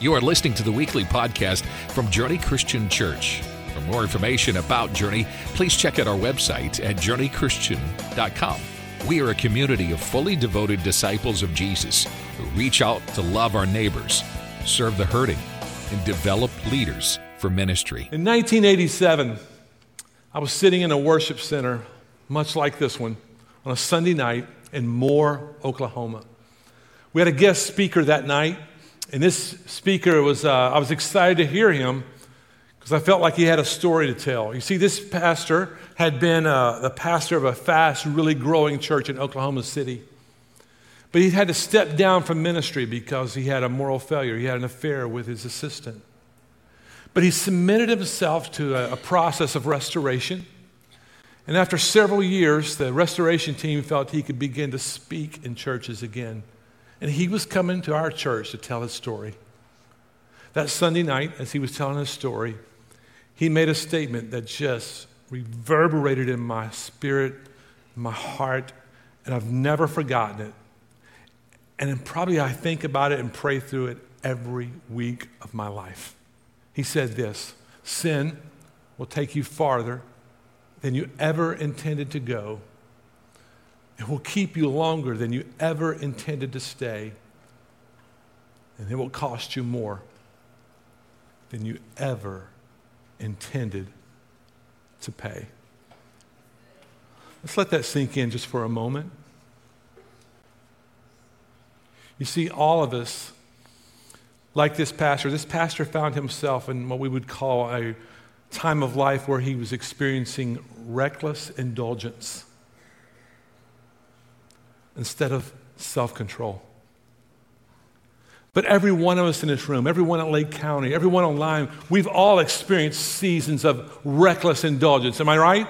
You are listening to the weekly podcast from Journey Christian Church. For more information about Journey, please check out our website at journeychristian.com. We are a community of fully devoted disciples of Jesus who reach out to love our neighbors, serve the hurting, and develop leaders for ministry. In 1987, I was sitting in a worship center, much like this one, on a Sunday night in Moore, Oklahoma. We had a guest speaker that night, and this speaker was, uh, I was excited to hear him because I felt like he had a story to tell. You see, this pastor had been uh, the pastor of a fast, really growing church in Oklahoma City. But he had to step down from ministry because he had a moral failure. He had an affair with his assistant. But he submitted himself to a, a process of restoration. And after several years, the restoration team felt he could begin to speak in churches again. And he was coming to our church to tell his story. That Sunday night, as he was telling his story, he made a statement that just reverberated in my spirit, my heart, and I've never forgotten it. And probably I think about it and pray through it every week of my life. He said this Sin will take you farther than you ever intended to go it will keep you longer than you ever intended to stay. And it will cost you more than you ever intended to pay. Let's let that sink in just for a moment. You see, all of us, like this pastor, this pastor found himself in what we would call a time of life where he was experiencing reckless indulgence instead of self control. But every one of us in this room, everyone at Lake County, everyone online, we've all experienced seasons of reckless indulgence. Am I right?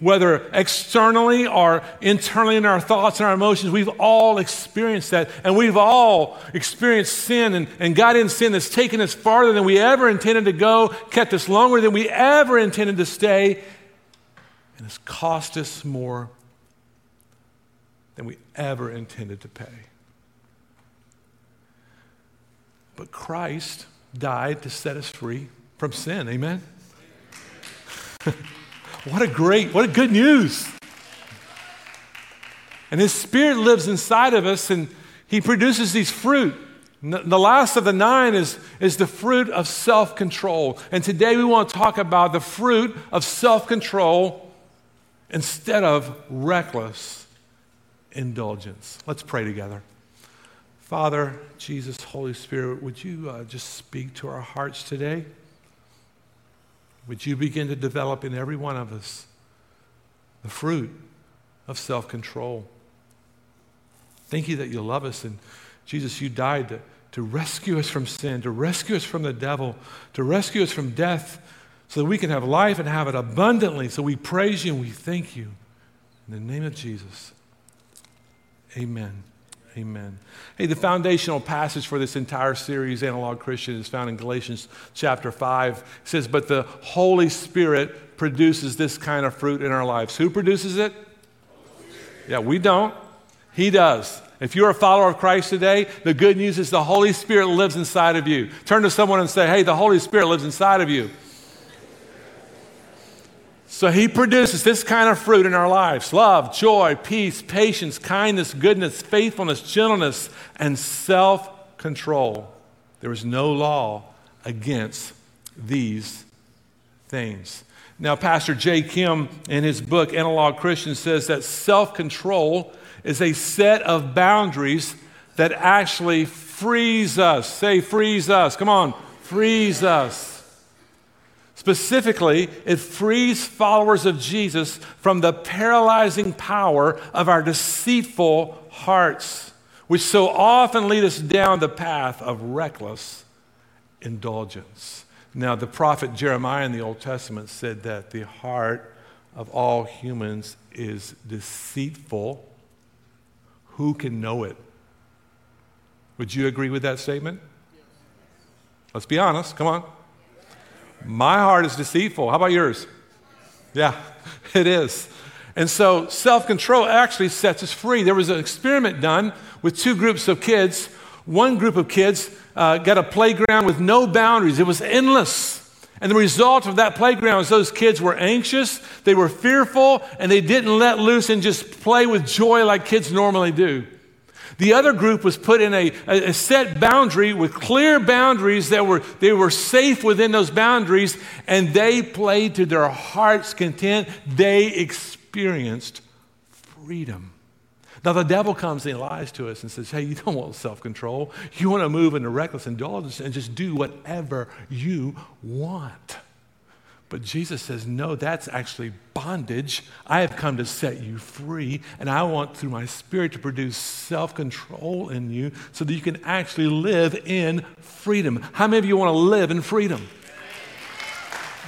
Whether externally or internally in our thoughts and our emotions, we've all experienced that. And we've all experienced sin and, and got in sin that's taken us farther than we ever intended to go, kept us longer than we ever intended to stay, and has cost us more than we ever intended to pay. But Christ died to set us free from sin. Amen? what a great, what a good news. And His Spirit lives inside of us and He produces these fruit. The last of the nine is, is the fruit of self control. And today we want to talk about the fruit of self control instead of reckless indulgence. Let's pray together. Father, Jesus, Holy Spirit, would you uh, just speak to our hearts today? Would you begin to develop in every one of us the fruit of self control? Thank you that you love us. And Jesus, you died to, to rescue us from sin, to rescue us from the devil, to rescue us from death, so that we can have life and have it abundantly. So we praise you and we thank you. In the name of Jesus. Amen. Amen. Hey, the foundational passage for this entire series, Analog Christian, is found in Galatians chapter 5. It says, But the Holy Spirit produces this kind of fruit in our lives. Who produces it? Yeah, we don't. He does. If you're a follower of Christ today, the good news is the Holy Spirit lives inside of you. Turn to someone and say, Hey, the Holy Spirit lives inside of you. So he produces this kind of fruit in our lives love, joy, peace, patience, kindness, goodness, faithfulness, gentleness, and self control. There is no law against these things. Now, Pastor Jay Kim, in his book Analog Christian, says that self control is a set of boundaries that actually frees us. Say, frees us. Come on, frees us Specifically, it frees followers of Jesus from the paralyzing power of our deceitful hearts, which so often lead us down the path of reckless indulgence. Now, the prophet Jeremiah in the Old Testament said that the heart of all humans is deceitful. Who can know it? Would you agree with that statement? Let's be honest. Come on. My heart is deceitful. How about yours? Yeah, it is. And so self control actually sets us free. There was an experiment done with two groups of kids. One group of kids uh, got a playground with no boundaries, it was endless. And the result of that playground was those kids were anxious, they were fearful, and they didn't let loose and just play with joy like kids normally do. The other group was put in a, a, set boundary with clear boundaries that were, they were safe within those boundaries, and they played to their heart's content. They experienced freedom. Now, the devil comes and he lies to us and says, Hey, you don't want self control. You want to move into reckless indulgence and just do whatever you want. But Jesus says, No, that's actually bondage. I have come to set you free, and I want through my spirit to produce self control in you so that you can actually live in freedom. How many of you want to live in freedom?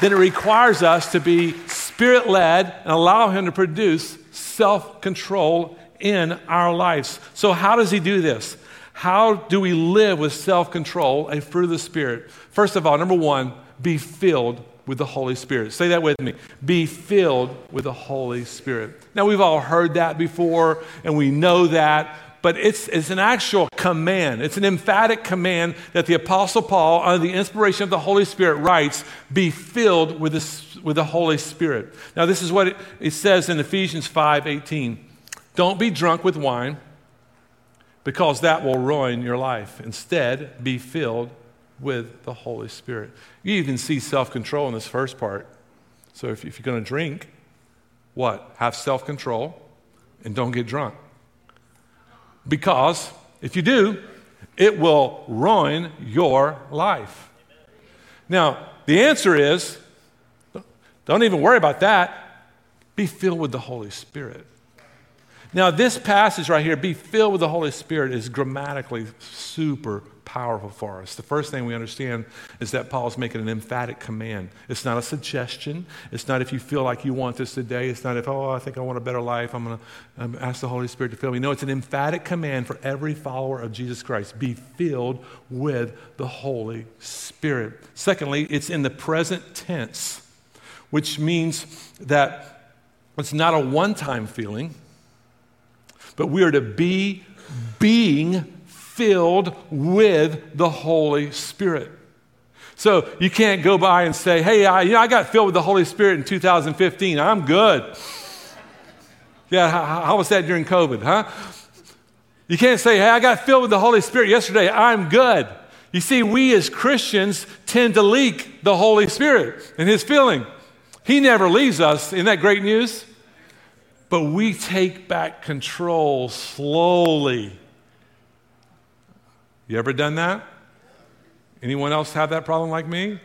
Then it requires us to be spirit led and allow Him to produce self control in our lives. So, how does He do this? How do we live with self control, a fruit of the Spirit? First of all, number one, be filled with the Holy Spirit. Say that with me. Be filled with the Holy Spirit. Now, we've all heard that before, and we know that, but it's, it's an actual command. It's an emphatic command that the Apostle Paul, under the inspiration of the Holy Spirit, writes Be filled with the, with the Holy Spirit. Now, this is what it, it says in Ephesians 5 18. Don't be drunk with wine, because that will ruin your life. Instead, be filled with the Holy Spirit. You even see self control in this first part. So if, if you're going to drink, what? Have self control and don't get drunk. Because if you do, it will ruin your life. Now, the answer is don't even worry about that. Be filled with the Holy Spirit. Now, this passage right here, be filled with the Holy Spirit, is grammatically super powerful for us. The first thing we understand is that Paul's making an emphatic command. It's not a suggestion. It's not if you feel like you want this today. It's not if, oh, I think I want a better life. I'm going to um, ask the Holy Spirit to fill me. No, it's an emphatic command for every follower of Jesus Christ. Be filled with the Holy Spirit. Secondly, it's in the present tense, which means that it's not a one time feeling but we are to be being filled with the Holy Spirit. So you can't go by and say, hey, I, you know, I got filled with the Holy Spirit in 2015. I'm good. Yeah, how, how was that during COVID, huh? You can't say, hey, I got filled with the Holy Spirit yesterday. I'm good. You see, we as Christians tend to leak the Holy Spirit and His filling. He never leaves us. Isn't that great news? but we take back control slowly. You ever done that? Anyone else have that problem like me?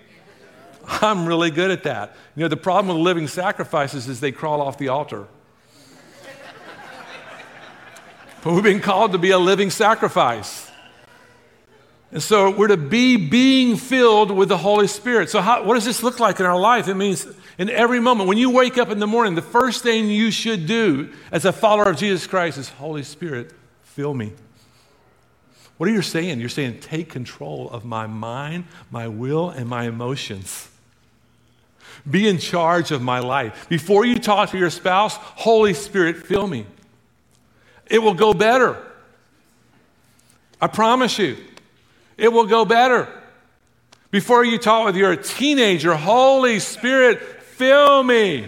I'm really good at that. You know, the problem with living sacrifices is they crawl off the altar. but we've been called to be a living sacrifice. And so we're to be being filled with the Holy Spirit. So, how, what does this look like in our life? It means in every moment, when you wake up in the morning, the first thing you should do as a follower of Jesus Christ is Holy Spirit, fill me. What are you saying? You're saying, take control of my mind, my will, and my emotions. Be in charge of my life. Before you talk to your spouse, Holy Spirit, fill me. It will go better. I promise you. It will go better. Before you talk with your teenager, Holy Spirit, fill me.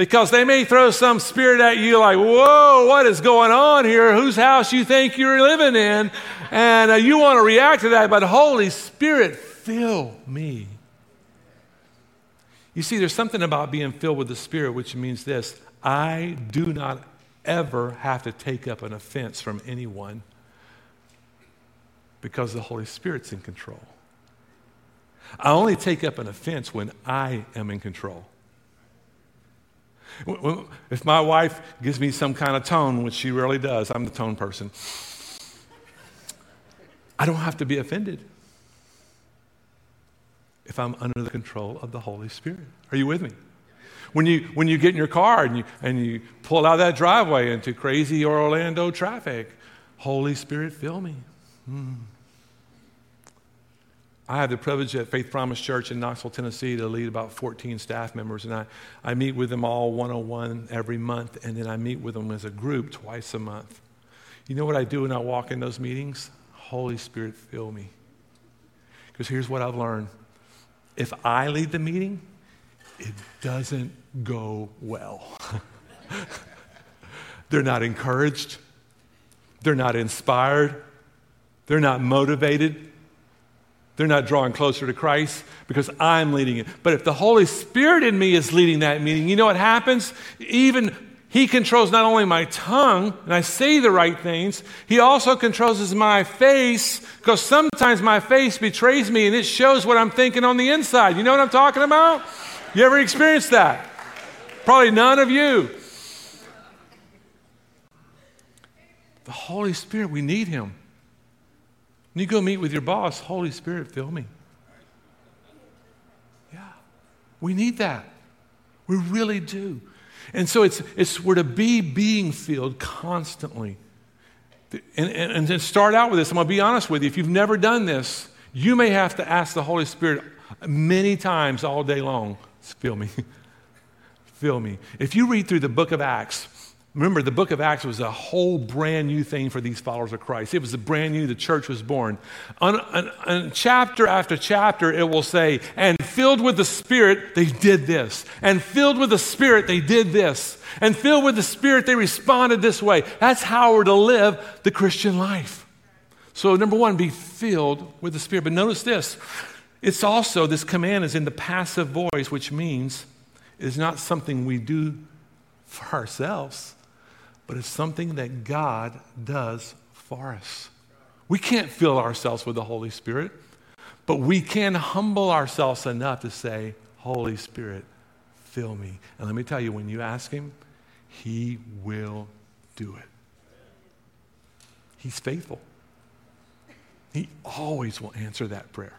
Because they may throw some spirit at you like, whoa, what is going on here? Whose house you think you're living in? And uh, you want to react to that, but Holy Spirit, fill me. You see, there's something about being filled with the Spirit, which means this I do not ever have to take up an offense from anyone because the Holy Spirit's in control. I only take up an offense when I am in control. If my wife gives me some kind of tone, which she rarely does, I'm the tone person, I don't have to be offended if I'm under the control of the Holy Spirit. Are you with me? When you, when you get in your car and you, and you pull out that driveway into crazy Orlando traffic, Holy Spirit, fill me. Mm. I have the privilege at Faith Promise Church in Knoxville, Tennessee to lead about 14 staff members, and I, I meet with them all one on one every month, and then I meet with them as a group twice a month. You know what I do when I walk in those meetings? Holy Spirit, fill me. Because here's what I've learned if I lead the meeting, it doesn't go well. They're not encouraged, they're not inspired, they're not motivated. They're not drawing closer to Christ because I'm leading it. But if the Holy Spirit in me is leading that meeting, you know what happens? Even He controls not only my tongue and I say the right things, He also controls my face because sometimes my face betrays me and it shows what I'm thinking on the inside. You know what I'm talking about? You ever experienced that? Probably none of you. The Holy Spirit, we need Him. When you go meet with your boss, Holy Spirit, fill me. Yeah, we need that. We really do. And so it's, it's we're to be being filled constantly. And, and, and to start out with this, I'm going to be honest with you. If you've never done this, you may have to ask the Holy Spirit many times all day long, fill me. fill me. If you read through the book of Acts, Remember, the book of Acts was a whole brand new thing for these followers of Christ. It was a brand new, the church was born. On, on, on, chapter after chapter, it will say, and filled with the Spirit, they did this. And filled with the Spirit, they did this. And filled with the Spirit, they responded this way. That's how we're to live the Christian life. So, number one, be filled with the Spirit. But notice this it's also, this command is in the passive voice, which means it's not something we do for ourselves but it's something that God does for us. We can't fill ourselves with the Holy Spirit, but we can humble ourselves enough to say, Holy Spirit, fill me. And let me tell you, when you ask Him, He will do it. He's faithful. He always will answer that prayer.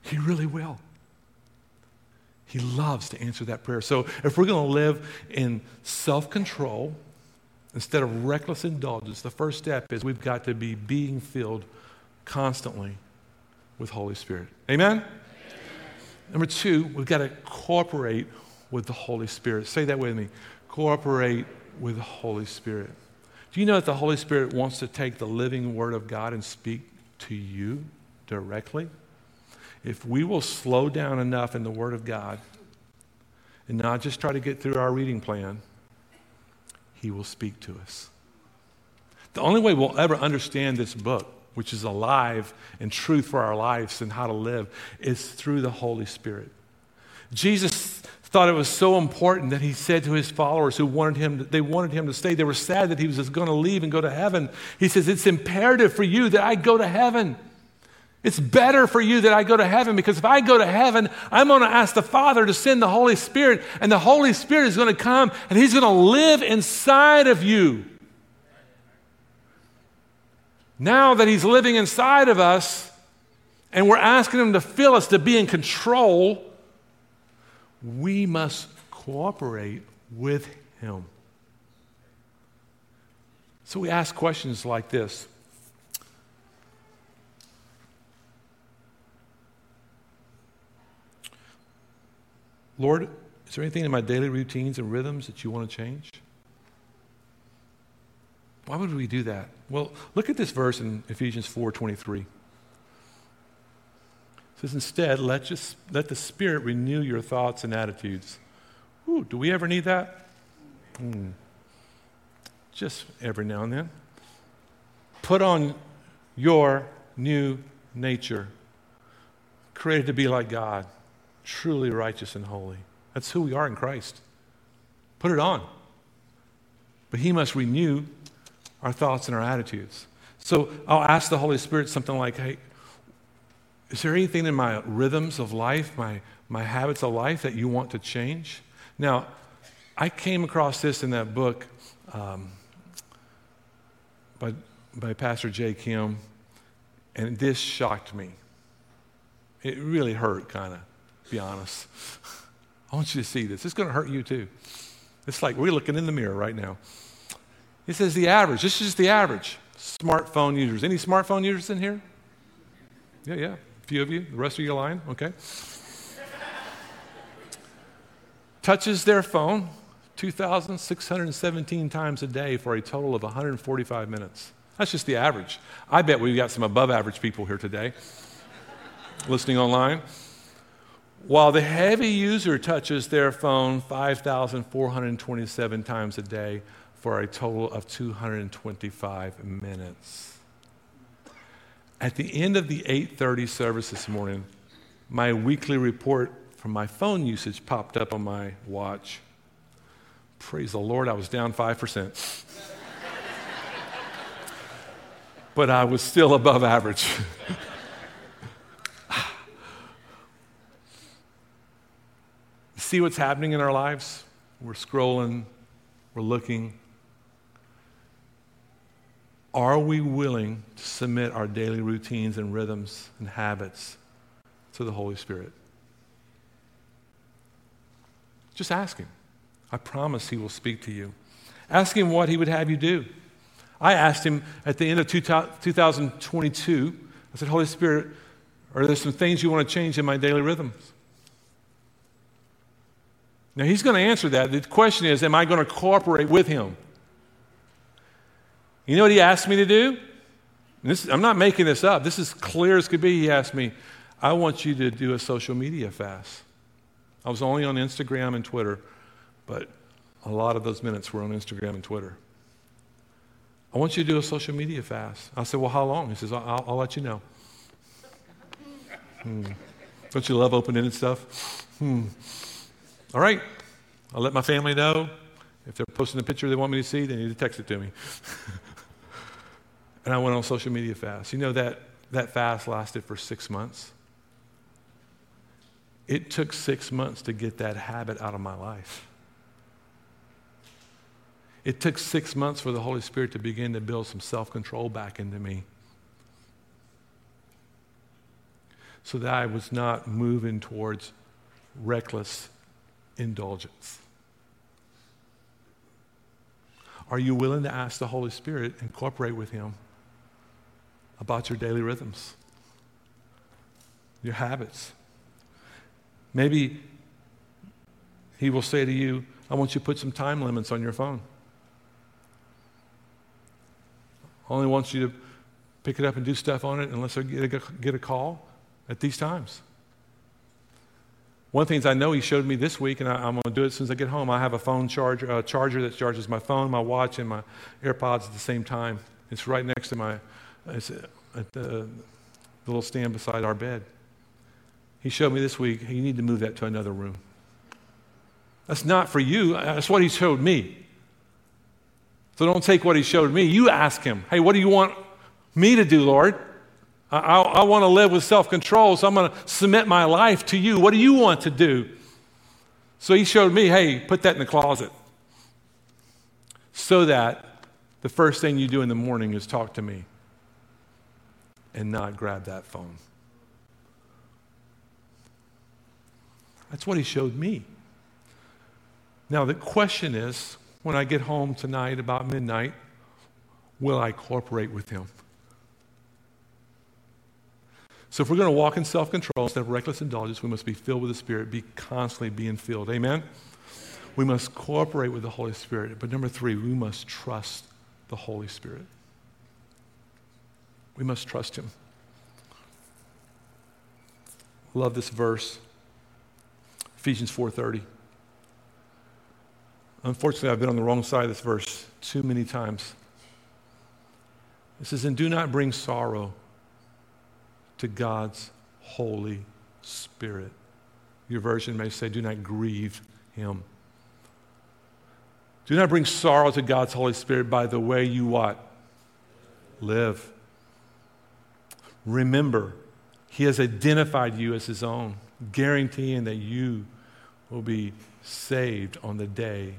He really will. He loves to answer that prayer. So if we're going to live in self control instead of reckless indulgence, the first step is we've got to be being filled constantly with Holy Spirit. Amen? Amen. Number two, we've got to cooperate with the Holy Spirit. Say that with me. Cooperate with the Holy Spirit. Do you know that the Holy Spirit wants to take the living Word of God and speak to you directly? If we will slow down enough in the Word of God and not just try to get through our reading plan, He will speak to us. The only way we'll ever understand this book, which is alive and truth for our lives and how to live, is through the Holy Spirit. Jesus thought it was so important that he said to his followers who wanted him to, they wanted him to stay they were sad that he was going to leave and go to heaven he says it's imperative for you that i go to heaven it's better for you that I go to heaven because if I go to heaven, I'm going to ask the Father to send the Holy Spirit, and the Holy Spirit is going to come and He's going to live inside of you. Now that He's living inside of us, and we're asking Him to fill us to be in control, we must cooperate with Him. So we ask questions like this Lord, is there anything in my daily routines and rhythms that you want to change? Why would we do that? Well, look at this verse in Ephesians 4:23. It says, instead, let, just, let the Spirit renew your thoughts and attitudes. Ooh, do we ever need that? Hmm. Just every now and then. Put on your new nature, created to be like God truly righteous and holy. That's who we are in Christ. Put it on. But He must renew our thoughts and our attitudes. So I'll ask the Holy Spirit something like, hey, is there anything in my rhythms of life, my, my habits of life that you want to change? Now, I came across this in that book um, by, by Pastor Jay Kim, and this shocked me. It really hurt, kind of be honest. I want you to see this. It's going to hurt you too. It's like we're looking in the mirror right now. It says the average. This is just the average smartphone users. Any smartphone users in here? Yeah, yeah. A few of you. The rest of you lying? Okay. Touches their phone 2,617 times a day for a total of 145 minutes. That's just the average. I bet we've got some above average people here today listening online. While the heavy user touches their phone 5,427 times a day for a total of 225 minutes. At the end of the 8:30 service this morning, my weekly report from my phone usage popped up on my watch. Praise the Lord, I was down 5%. but I was still above average. See what's happening in our lives? We're scrolling, we're looking. Are we willing to submit our daily routines and rhythms and habits to the Holy Spirit? Just ask Him. I promise He will speak to you. Ask Him what He would have you do. I asked Him at the end of 2022, I said, Holy Spirit, are there some things you want to change in my daily rhythms? Now, He's going to answer that. The question is, am I going to cooperate with Him? You know what He asked me to do? This, I'm not making this up. This is clear as could be. He asked me, I want you to do a social media fast. I was only on Instagram and Twitter, but a lot of those minutes were on Instagram and Twitter. I want you to do a social media fast. I said, Well, how long? He says, I'll, I'll let you know. Hmm. Don't you love open ended stuff? Hmm. All right. I'll let my family know. If they're posting a picture they want me to see, they need to text it to me. and I went on social media fast. You know that that fast lasted for six months. It took six months to get that habit out of my life. It took six months for the Holy Spirit to begin to build some self control back into me so that I was not moving towards reckless indulgence. Are you willing to ask the Holy Spirit and cooperate with Him about your daily rhythms, your habits? Maybe He will say to you, I want you to put some time limits on your phone. Only wants you to pick it up and do stuff on it unless I get a, get a call at these times. One of the things I know he showed me this week, and I, am going to do it as soon as I get home. I have a phone charger, a charger that charges my phone, my watch, and my AirPods at the same time. It's right next to my, it's uh, at the, the little stand beside our bed. He showed me this week, you need to move that to another room. That's not for you, uh, that's what he showed me. So don't take what he showed me. You ask him, hey, what do you want me to do, Lord? I, I, I want to live with self control, so I'm going to submit my life to you. What do you want to do? So he showed me, hey, put that in the closet. So that the first thing you do in the morning is talk to me and not grab that phone. That's what he showed me. Now, the question is when I get home tonight about midnight, will I cooperate with him? So if we're going to walk in self-control instead of reckless indulgence, we must be filled with the Spirit, be constantly being filled. Amen? We must cooperate with the Holy Spirit. But number three, we must trust the Holy Spirit. We must trust him. Love this verse. Ephesians 4:30. Unfortunately, I've been on the wrong side of this verse too many times. It says, And do not bring sorrow to God's Holy Spirit. Your version may say, Do not grieve him. Do not bring sorrow to God's Holy Spirit by the way you what? Live. Remember, He has identified you as His own, guaranteeing that you will be saved on the day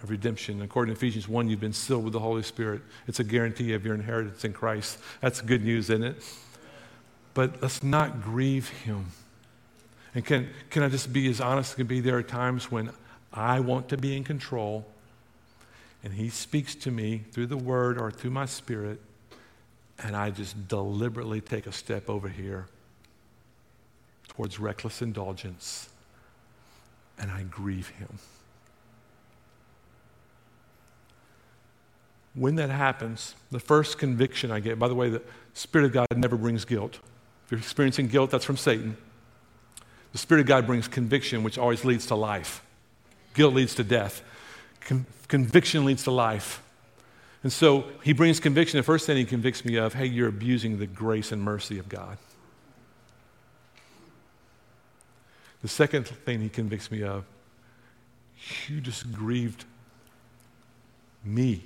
of redemption. According to Ephesians 1, you've been sealed with the Holy Spirit. It's a guarantee of your inheritance in Christ. That's good news, isn't it? But let's not grieve him. And can, can I just be as honest as can be? There are times when I want to be in control, and he speaks to me through the word or through my spirit, and I just deliberately take a step over here towards reckless indulgence, and I grieve him. when that happens, the first conviction I get, by the way, the Spirit of God never brings guilt. If you're experiencing guilt, that's from Satan. The Spirit of God brings conviction, which always leads to life. Guilt leads to death, Con- conviction leads to life. And so he brings conviction. The first thing he convicts me of hey, you're abusing the grace and mercy of God. The second thing he convicts me of, you just grieved me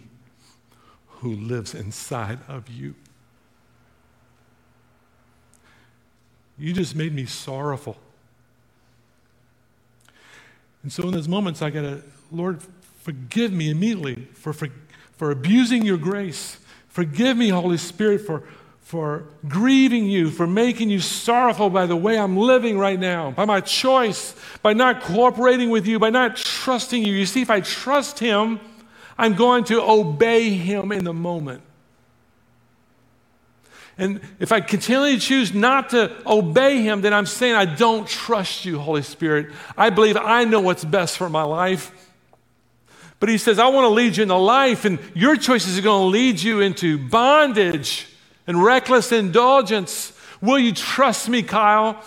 who lives inside of you. You just made me sorrowful. And so in those moments, I got to, Lord, forgive me immediately for, for, for abusing your grace. Forgive me, Holy Spirit, for, for grieving you, for making you sorrowful by the way I'm living right now, by my choice, by not cooperating with you, by not trusting you. You see, if I trust Him, I'm going to obey Him in the moment. And if I continually choose not to obey Him, then I'm saying, I don't trust you, Holy Spirit. I believe I know what's best for my life. But He says, I want to lead you into life, and your choices are going to lead you into bondage and reckless indulgence. Will you trust me, Kyle?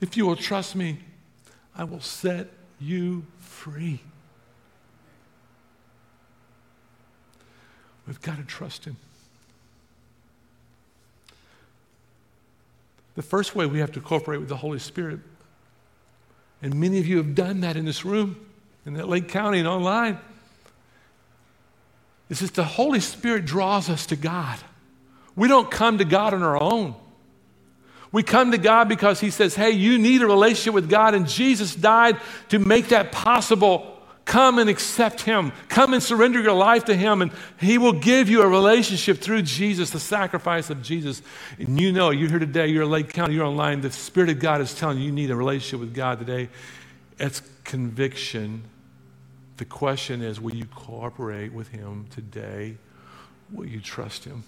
If you will trust me, I will set you free. We've got to trust Him. The first way we have to cooperate with the Holy Spirit, and many of you have done that in this room, in Lake County and online, is that the Holy Spirit draws us to God. We don't come to God on our own. We come to God because He says, hey, you need a relationship with God, and Jesus died to make that possible. Come and accept Him. Come and surrender your life to Him, and He will give you a relationship through Jesus, the sacrifice of Jesus. And you know, you're here today, you're in Lake County, you're online, the Spirit of God is telling you you need a relationship with God today. It's conviction. The question is will you cooperate with Him today? Will you trust Him?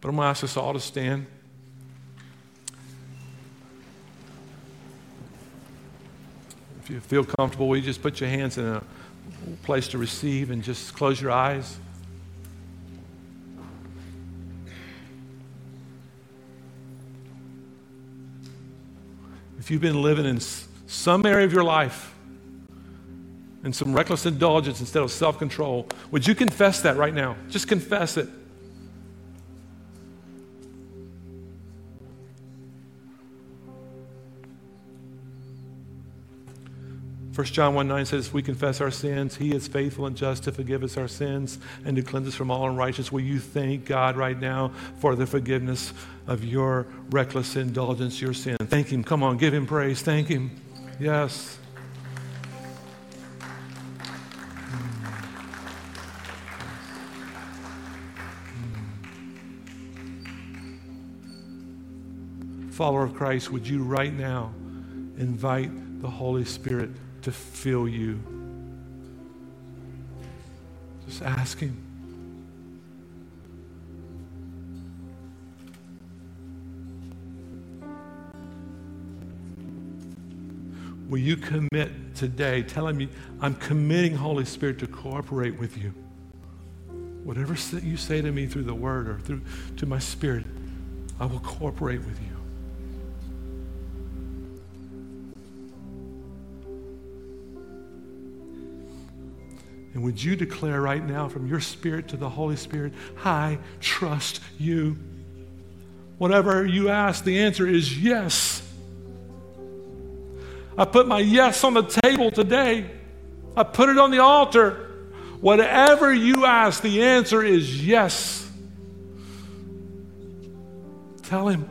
But I'm going to ask us all to stand. If you feel comfortable, will you just put your hands in a place to receive and just close your eyes? If you've been living in some area of your life in some reckless indulgence instead of self control, would you confess that right now? Just confess it. 1 John 1 9 says, If we confess our sins, He is faithful and just to forgive us our sins and to cleanse us from all unrighteousness. Will you thank God right now for the forgiveness of your reckless indulgence, your sin? Thank Him. Come on, give Him praise. Thank Him. Yes. Follower of Christ, would you right now invite the Holy Spirit to fill you. Just ask Him. Will you commit today, telling me, I'm committing, Holy Spirit, to cooperate with you? Whatever you say to me through the word or through to my spirit, I will cooperate with you. And would you declare right now from your spirit to the Holy Spirit, I trust you? Whatever you ask, the answer is yes. I put my yes on the table today. I put it on the altar. Whatever you ask, the answer is yes. Tell him.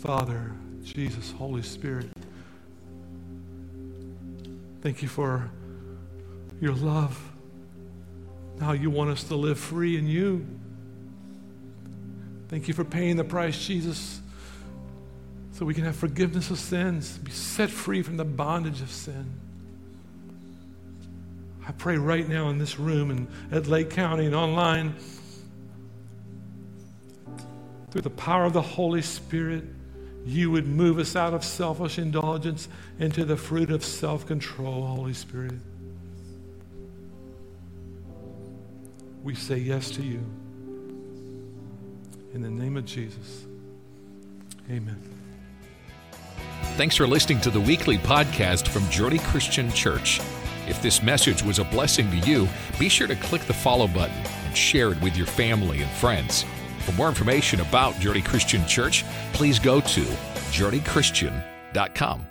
Father, Jesus, Holy Spirit, thank you for your love. Now you want us to live free in you. Thank you for paying the price, Jesus, so we can have forgiveness of sins, be set free from the bondage of sin. I pray right now in this room and at Lake County and online, through the power of the Holy Spirit, you would move us out of selfish indulgence into the fruit of self control, Holy Spirit. We say yes to you. In the name of Jesus, amen. Thanks for listening to the weekly podcast from Journey Christian Church. If this message was a blessing to you, be sure to click the follow button and share it with your family and friends. For more information about Journey Christian Church, please go to journeychristian.com.